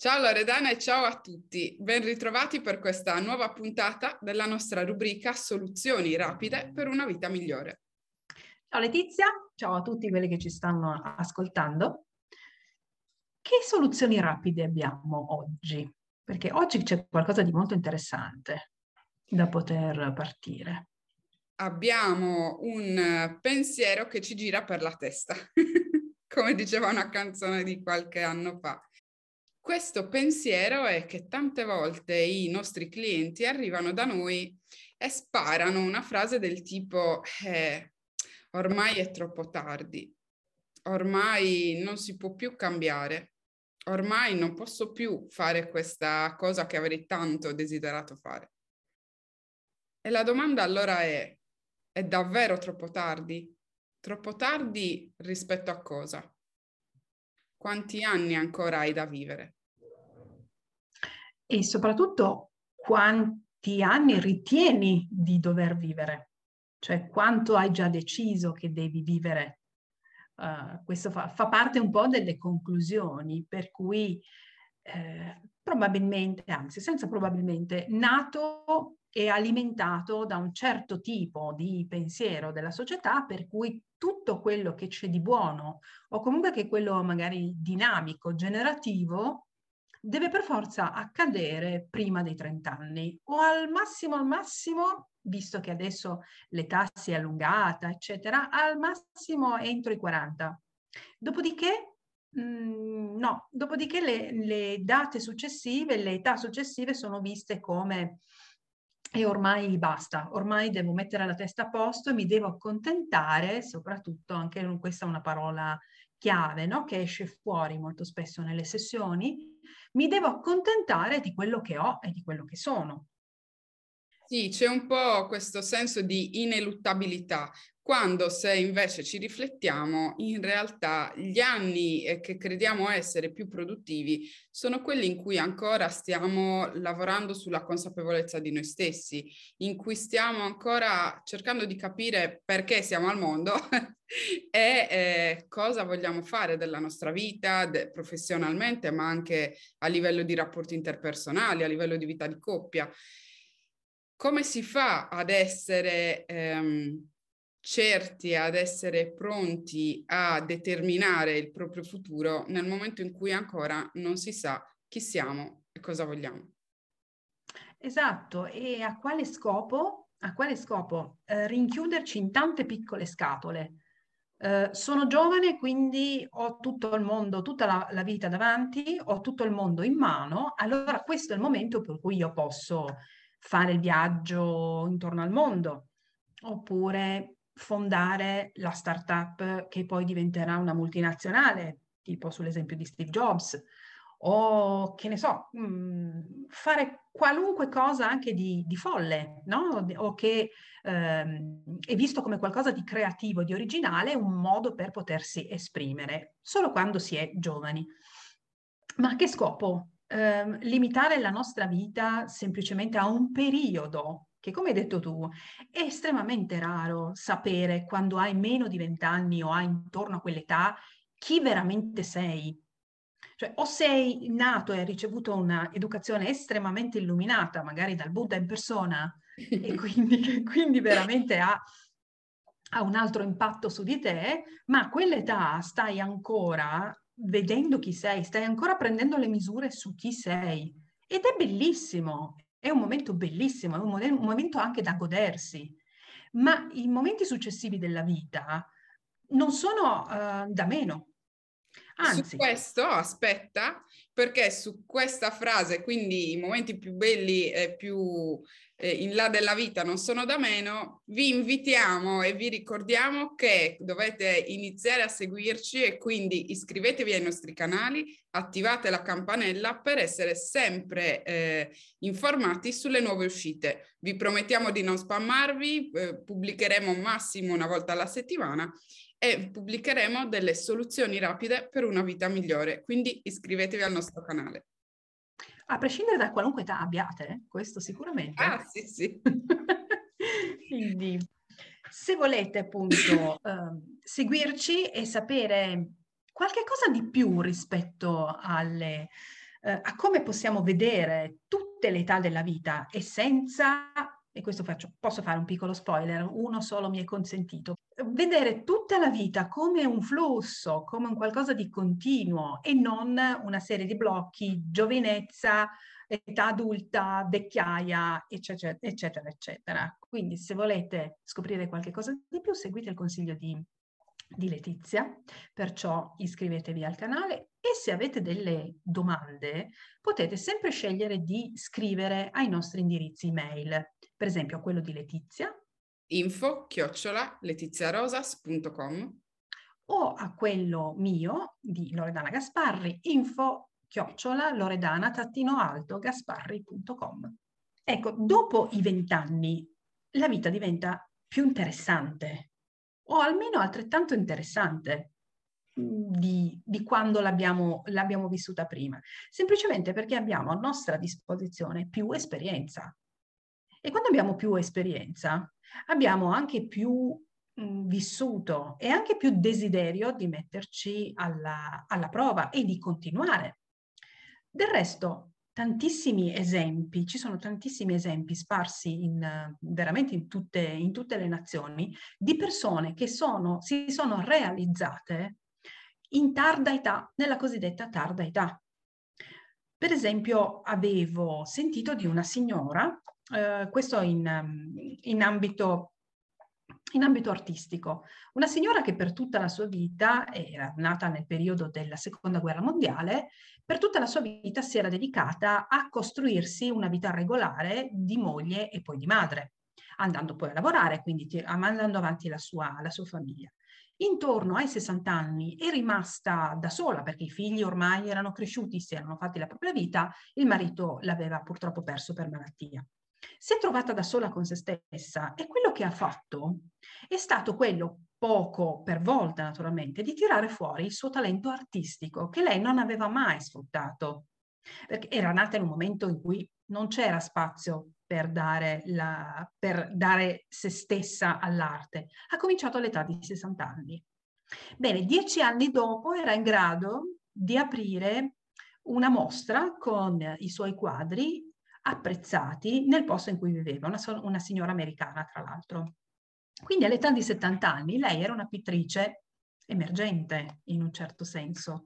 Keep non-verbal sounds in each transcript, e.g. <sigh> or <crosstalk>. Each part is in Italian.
Ciao Loredana e ciao a tutti, ben ritrovati per questa nuova puntata della nostra rubrica Soluzioni rapide per una vita migliore. Ciao Letizia, ciao a tutti quelli che ci stanno ascoltando. Che soluzioni rapide abbiamo oggi? Perché oggi c'è qualcosa di molto interessante da poter partire. Abbiamo un pensiero che ci gira per la testa, <laughs> come diceva una canzone di qualche anno fa. Questo pensiero è che tante volte i nostri clienti arrivano da noi e sparano una frase del tipo eh, ormai è troppo tardi, ormai non si può più cambiare, ormai non posso più fare questa cosa che avrei tanto desiderato fare. E la domanda allora è, è davvero troppo tardi? Troppo tardi rispetto a cosa? Quanti anni ancora hai da vivere? E soprattutto quanti anni ritieni di dover vivere? Cioè quanto hai già deciso che devi vivere? Uh, questo fa, fa, parte un po' delle conclusioni, per cui eh, probabilmente, anzi senza probabilmente, nato e alimentato da un certo tipo di pensiero della società per cui tutto quello che c'è di buono o comunque che quello magari dinamico, generativo, deve per forza accadere prima dei 30 anni o al massimo, al massimo, visto che adesso l'età si è allungata, eccetera, al massimo entro i 40. Dopodiché, mh, mm, no, dopodiché le, le date successive, le età successive sono viste come e ormai basta, ormai devo mettere la testa a posto e mi devo accontentare, soprattutto anche questa è una parola chiave no? che esce fuori molto spesso nelle sessioni, mi devo accontentare di quello che ho e di quello che sono. Sì, c'è un po' questo senso di ineluttabilità, quando se invece ci riflettiamo, in realtà gli anni eh, che crediamo essere più produttivi sono quelli in cui ancora stiamo lavorando sulla consapevolezza di noi stessi, in cui stiamo ancora cercando di capire perché siamo al mondo <laughs> e eh, cosa vogliamo fare della nostra vita de- professionalmente, ma anche a livello di rapporti interpersonali, a livello di vita di coppia come si fa ad essere ehm, certi, ad essere pronti a determinare il proprio futuro nel momento in cui ancora non si sa chi siamo e cosa vogliamo? Esatto, e a quale scopo? A quale scopo? Eh, rinchiuderci in tante piccole scatole. Eh, sono giovane, quindi ho tutto il mondo, tutta la, la, vita davanti, ho tutto il mondo in mano, allora questo è il momento per cui io posso fare il viaggio intorno al mondo, oppure fondare la startup che poi diventerà una multinazionale, tipo sull'esempio di Steve Jobs, o che ne so, mm, fare qualunque cosa anche di, di folle, no? O che ehm, è visto come qualcosa di creativo, di originale, un modo per potersi esprimere, solo quando si è giovani. Ma a che scopo? Eh, limitare la nostra vita semplicemente a un periodo che come hai detto tu è estremamente raro sapere quando hai meno di vent'anni o hai intorno a quell'età chi veramente sei. Cioè, o sei nato e hai ricevuto un'educazione estremamente illuminata, magari dal Buddha in persona, e <laughs> quindi, quindi veramente ha, ha, un altro impatto su di te, ma a quell'età stai ancora vedendo chi sei, stai ancora prendendo le misure su chi sei. Ed è bellissimo, è un momento bellissimo, è un, mo- un momento anche da godersi. Ma i momenti successivi della vita non sono uh, da meno. Anzi. Su questo aspetta, perché su questa frase, quindi i momenti più belli e più eh, in là della vita non sono da meno, vi invitiamo e vi ricordiamo che dovete iniziare a seguirci e quindi iscrivetevi ai nostri canali, attivate la campanella per essere sempre eh, informati sulle nuove uscite. Vi promettiamo di non spammarvi, eh, pubblicheremo massimo una volta alla settimana e pubblicheremo delle soluzioni rapide per una vita migliore. Quindi iscrivetevi al nostro canale. A prescindere da qualunque età abbiate, questo sicuramente. Ah, sì, sì. <laughs> Quindi, se volete appunto uh, <coughs> seguirci e sapere qualche cosa di più rispetto alle, eh, a come possiamo vedere tutte le età della vita e senza, e questo faccio, posso fare un piccolo spoiler, uno solo mi è consentito, vedere tutta la vita come un flusso, come un qualcosa di continuo e non una serie di blocchi, giovinezza, età adulta, vecchiaia, eccetera, eccetera, eccetera. Quindi se volete scoprire qualche cosa di più, seguite il consiglio di di Letizia, perciò iscrivetevi al canale e se avete delle domande potete sempre scegliere di scrivere ai nostri indirizzi email, per esempio a quello di Letizia. Info chiocciola letiziarosas.com o a quello mio di Loredana Gasparri info chiocciola loredana-alto gasparri.com Ecco, dopo i vent'anni la vita diventa più interessante, o almeno altrettanto interessante mm, di, di quando l'abbiamo, l'abbiamo vissuta prima, semplicemente perché abbiamo a nostra disposizione più esperienza. E quando abbiamo più esperienza, abbiamo anche più mm, vissuto e anche più desiderio di metterci alla, alla prova e di continuare. Del resto, tantissimi esempi, ci sono tantissimi esempi sparsi in, veramente in tutte, in tutte le nazioni di persone che sono, si sono realizzate in tarda età, nella cosiddetta tarda età. Per esempio, avevo sentito di una signora, eh, questo in, in ambito in ambito artistico. Una signora che per tutta la sua vita, era nata nel periodo della seconda guerra mondiale, per tutta la sua vita si era dedicata a costruirsi una vita regolare di moglie e poi di madre, andando poi a lavorare, quindi mandando avanti la sua, la sua famiglia. Intorno ai 60 anni è rimasta da sola perché i figli ormai erano cresciuti, si erano fatti la propria vita, il marito l'aveva purtroppo perso per malattia. Si è trovata da sola con se stessa e quello che ha fatto è stato quello poco per volta naturalmente, di tirare fuori il suo talento artistico che lei non aveva mai sfruttato, perché era nata in un momento in cui non c'era spazio per dare, la, per dare se stessa all'arte. Ha cominciato all'età di 60 anni. Bene, dieci anni dopo era in grado di aprire una mostra con i suoi quadri apprezzati nel posto in cui viveva, una, una signora americana tra l'altro. Quindi all'età di 70 anni lei era una pittrice emergente in un certo senso.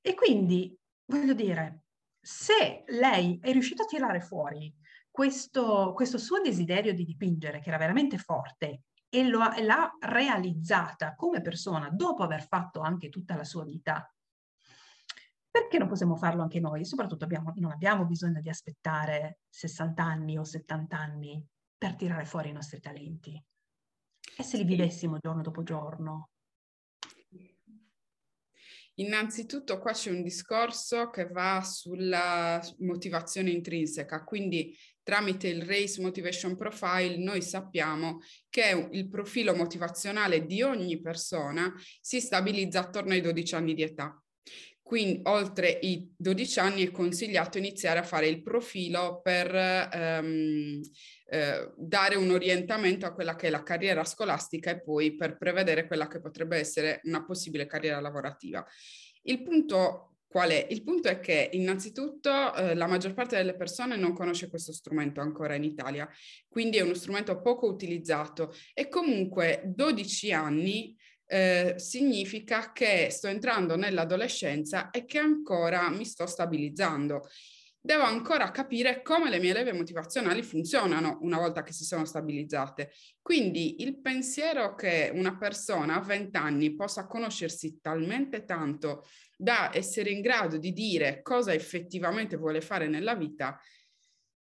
E quindi, voglio dire, se lei è riuscita a tirare fuori questo, questo suo desiderio di dipingere, che era veramente forte, e lo, l'ha realizzata come persona dopo aver fatto anche tutta la sua vita, perché non possiamo farlo anche noi? Soprattutto abbiamo, non abbiamo bisogno di aspettare 60 anni o 70 anni per tirare fuori i nostri talenti. E se li vivessimo giorno dopo giorno? Innanzitutto qua c'è un discorso che va sulla motivazione intrinseca, quindi tramite il Race Motivation Profile noi sappiamo che il profilo motivazionale di ogni persona si stabilizza attorno ai 12 anni di età. Quindi oltre i 12 anni è consigliato iniziare a fare il profilo per ehm, eh, dare un orientamento a quella che è la carriera scolastica e poi per prevedere quella che potrebbe essere una possibile carriera lavorativa. Il punto qual è? Il punto è che innanzitutto eh, la maggior parte delle persone non conosce questo strumento ancora in Italia, quindi è uno strumento poco utilizzato e comunque 12 anni eh, significa che sto entrando nell'adolescenza e che ancora mi sto stabilizzando. Devo ancora capire come le mie leve motivazionali funzionano una volta che si sono stabilizzate. Quindi il pensiero che una persona a 20 anni possa conoscersi talmente tanto da essere in grado di dire cosa effettivamente vuole fare nella vita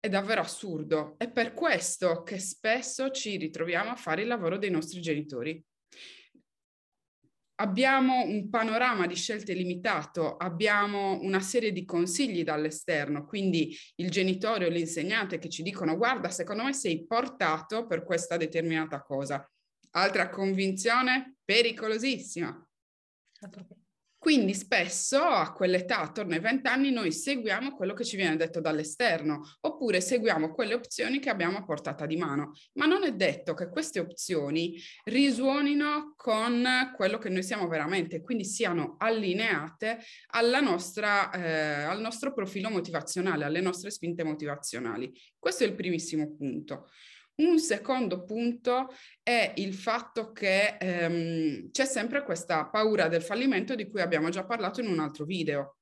è davvero assurdo. È per questo che spesso ci ritroviamo a fare il lavoro dei nostri genitori abbiamo un panorama di scelte limitato, abbiamo una serie di consigli dall'esterno, quindi il genitore o l'insegnante che ci dicono guarda, secondo me sei portato per questa determinata cosa. Altra convinzione pericolosissima. Quindi spesso a quell'età, attorno ai 20 anni, noi seguiamo quello che ci viene detto dall'esterno, oppure seguiamo quelle opzioni che abbiamo a portata di mano. Ma non è detto che queste opzioni risuonino con quello che noi siamo veramente, quindi siano allineate nostra, eh, al nostro profilo motivazionale, alle nostre spinte motivazionali. Questo è il primissimo punto. Un secondo punto è il fatto che ehm, c'è sempre questa paura del fallimento di cui abbiamo già parlato in un altro video.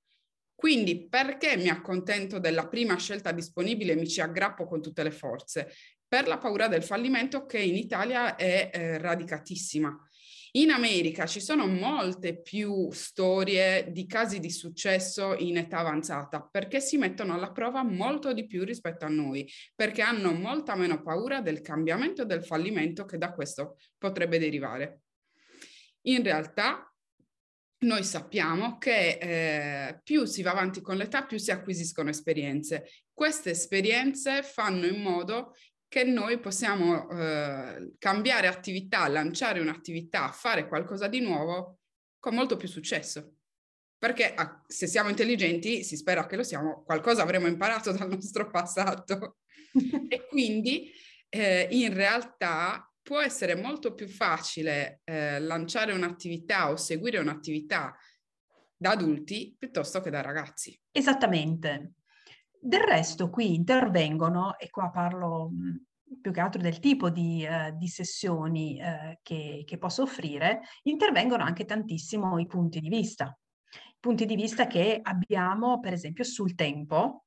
Quindi perché mi accontento della prima scelta disponibile e mi ci aggrappo con tutte le forze? Per la paura del fallimento che in Italia è eh, radicatissima. In America ci sono molte più storie di casi di successo in età avanzata perché si mettono alla prova molto di più rispetto a noi, perché hanno molta meno paura del cambiamento e del fallimento che da questo potrebbe derivare. In realtà noi sappiamo che eh, più si va avanti con l'età, più si acquisiscono esperienze. Queste esperienze fanno in modo che noi possiamo eh, cambiare attività, lanciare un'attività, fare qualcosa di nuovo con molto più successo. Perché ah, se siamo intelligenti, si spera che lo siamo, qualcosa avremo imparato <laughs> dal nostro passato. <laughs> e quindi eh, in realtà può essere molto più facile eh, lanciare un'attività o seguire un'attività da adulti piuttosto che da ragazzi. Esattamente. Del resto qui intervengono, e qua parlo più che altro del tipo di, eh, di sessioni eh, che, che, posso offrire, intervengono anche tantissimo i punti di vista. Punti di vista che abbiamo, per esempio, sul tempo,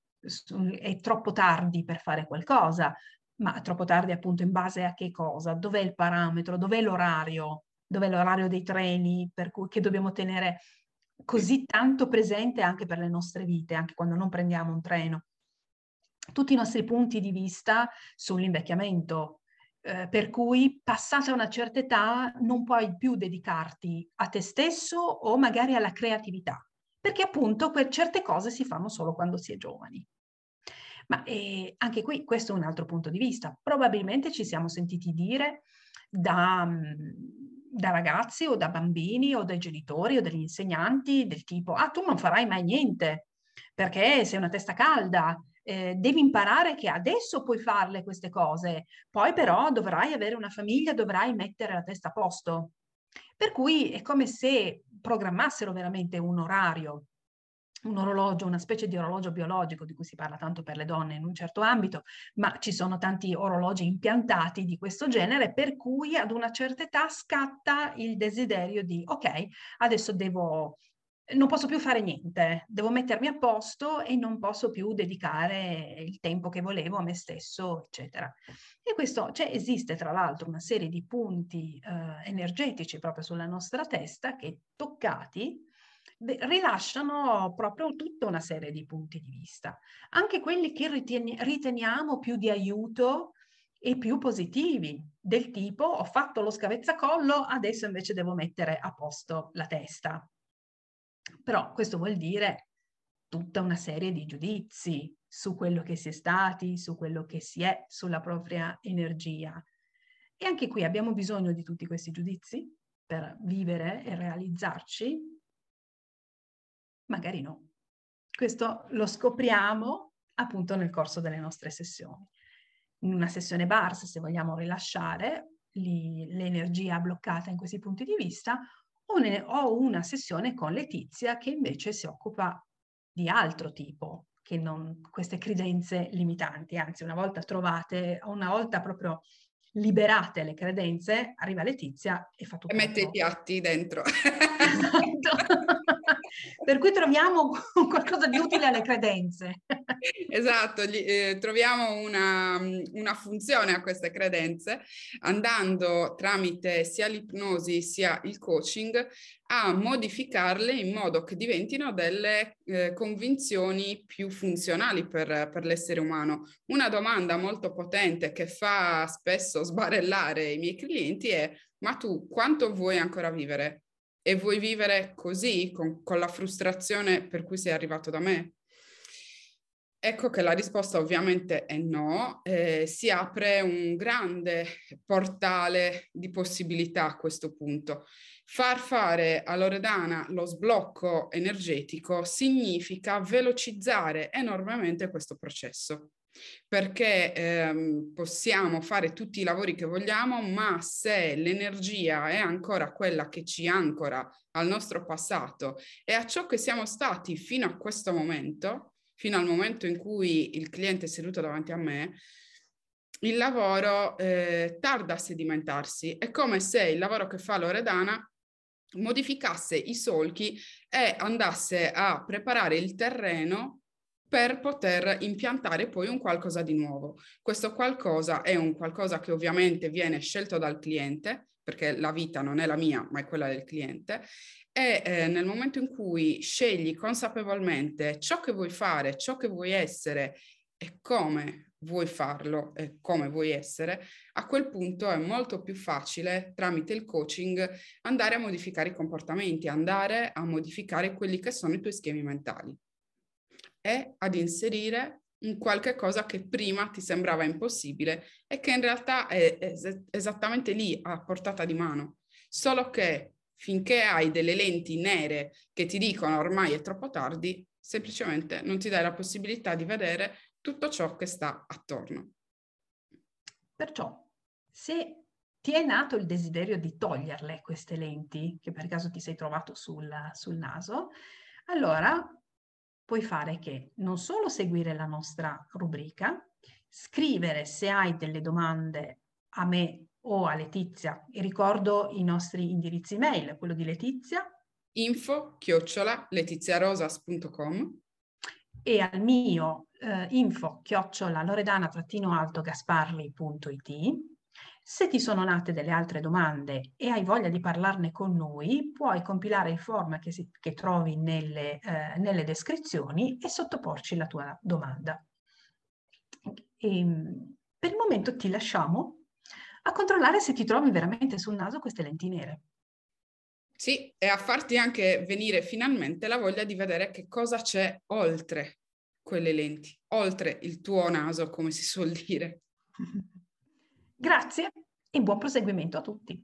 è troppo tardi per fare qualcosa, ma troppo tardi appunto in base a che cosa? Dov'è il parametro? Dov'è l'orario? Dov'è l'orario dei treni per cui, che dobbiamo tenere così tanto presente anche per le nostre vite, anche quando non prendiamo un treno? Tutti i nostri punti di vista sull'invecchiamento, eh, per cui passata una certa età non puoi più dedicarti a te stesso o magari alla creatività, perché appunto que- certe cose si fanno solo quando si è giovani. Ma eh, anche qui questo è un altro punto di vista. Probabilmente ci siamo sentiti dire da, mm, da ragazzi o da bambini o dai genitori o dagli insegnanti del tipo, ah tu non farai mai niente perché sei una testa calda, eh, devi imparare che adesso puoi farle queste cose, poi però dovrai avere una famiglia, dovrai mettere la testa a posto. Per cui è come se programmassero veramente un orario, un orologio, una specie di orologio biologico di cui si parla tanto per le donne in un certo ambito, ma ci sono tanti orologi impiantati di questo genere, per cui ad una certa età scatta il desiderio di, ok, adesso devo non posso più fare niente, devo mettermi a posto e non posso più dedicare il tempo che volevo a me stesso, eccetera. E questo, cioè, esiste tra l'altro una serie di punti eh, energetici proprio sulla nostra testa che toccati rilasciano proprio tutta una serie di punti di vista, anche quelli che riteniamo più di aiuto e più positivi, del tipo ho fatto lo scavezzacollo, adesso invece devo mettere a posto la testa. Però questo vuol dire tutta una serie di giudizi su quello che si è stati, su quello che si è, sulla propria energia. E anche qui abbiamo bisogno di tutti questi giudizi per vivere e realizzarci? Magari no. Questo lo scopriamo appunto nel corso delle nostre sessioni. In una sessione BARS, se vogliamo rilasciare l'energia bloccata in questi punti di vista, ho una sessione con Letizia che invece si occupa di altro tipo che non queste credenze limitanti, anzi una volta trovate, una volta proprio liberate le credenze, arriva Letizia e fa tutto. E mette i piatti dentro. <laughs> <laughs> Esatto. Per cui troviamo <laughs> qualcosa di utile alle credenze. Esatto, eh, troviamo una, una, funzione a queste credenze andando tramite sia l'ipnosi sia il coaching a modificarle in modo che diventino delle eh, convinzioni più funzionali per, per l'essere umano. Una domanda molto potente che fa spesso sbarellare i miei clienti è ma tu quanto vuoi ancora vivere? E vuoi vivere così, con, con la frustrazione per cui sei arrivato da me? Ecco che la risposta ovviamente è no, eh, si apre un grande portale di possibilità a questo punto. Far fare a Loredana lo sblocco energetico significa velocizzare enormemente questo processo perché ehm, possiamo fare tutti i lavori che vogliamo, ma se l'energia è ancora quella che ci ancora al nostro passato e a ciò che siamo stati fino a questo momento, fino al momento in cui il cliente è seduto davanti a me, il lavoro eh, tarda a sedimentarsi. È come se il lavoro che fa Loredana modificasse i solchi e andasse a preparare il terreno per poter impiantare poi un qualcosa di nuovo. Questo qualcosa è un qualcosa che ovviamente viene scelto dal cliente, perché la vita non è la mia, ma è quella del cliente, e eh, nel momento in cui scegli consapevolmente ciò che vuoi fare, ciò che vuoi essere e come vuoi farlo e come vuoi essere, a quel punto è molto più facile tramite il coaching andare a modificare i comportamenti, andare a modificare quelli che sono i tuoi schemi mentali e ad inserire un qualche cosa che prima ti sembrava impossibile e che in realtà è es- esattamente lì a portata di mano. Solo che finché hai delle lenti nere che ti dicono ormai è troppo tardi, semplicemente non ti dai la possibilità di vedere tutto ciò che sta attorno. Perciò, se ti è nato il desiderio di toglierle queste lenti, che per caso ti sei trovato sul, sul naso, allora puoi fare che non solo seguire la nostra rubrica, scrivere se hai delle domande a me o a Letizia. E ricordo i nostri indirizzi mail, quello di Letizia. Info chiocciola letiziarosas.com e al mio eh, info chiocciola loredana-alto gasparli.it se ti sono nate delle altre domande e hai voglia di parlarne con noi, puoi compilare il form che, si, che trovi nelle, eh, nelle, descrizioni e sottoporci la tua domanda. E, ehm, per il momento ti lasciamo a controllare se ti trovi veramente sul naso queste lenti nere. Sì, e a farti anche venire finalmente la voglia di vedere che cosa c'è oltre quelle lenti, oltre il tuo naso, come si suol dire. <laughs> Grazie e buon proseguimento a tutti.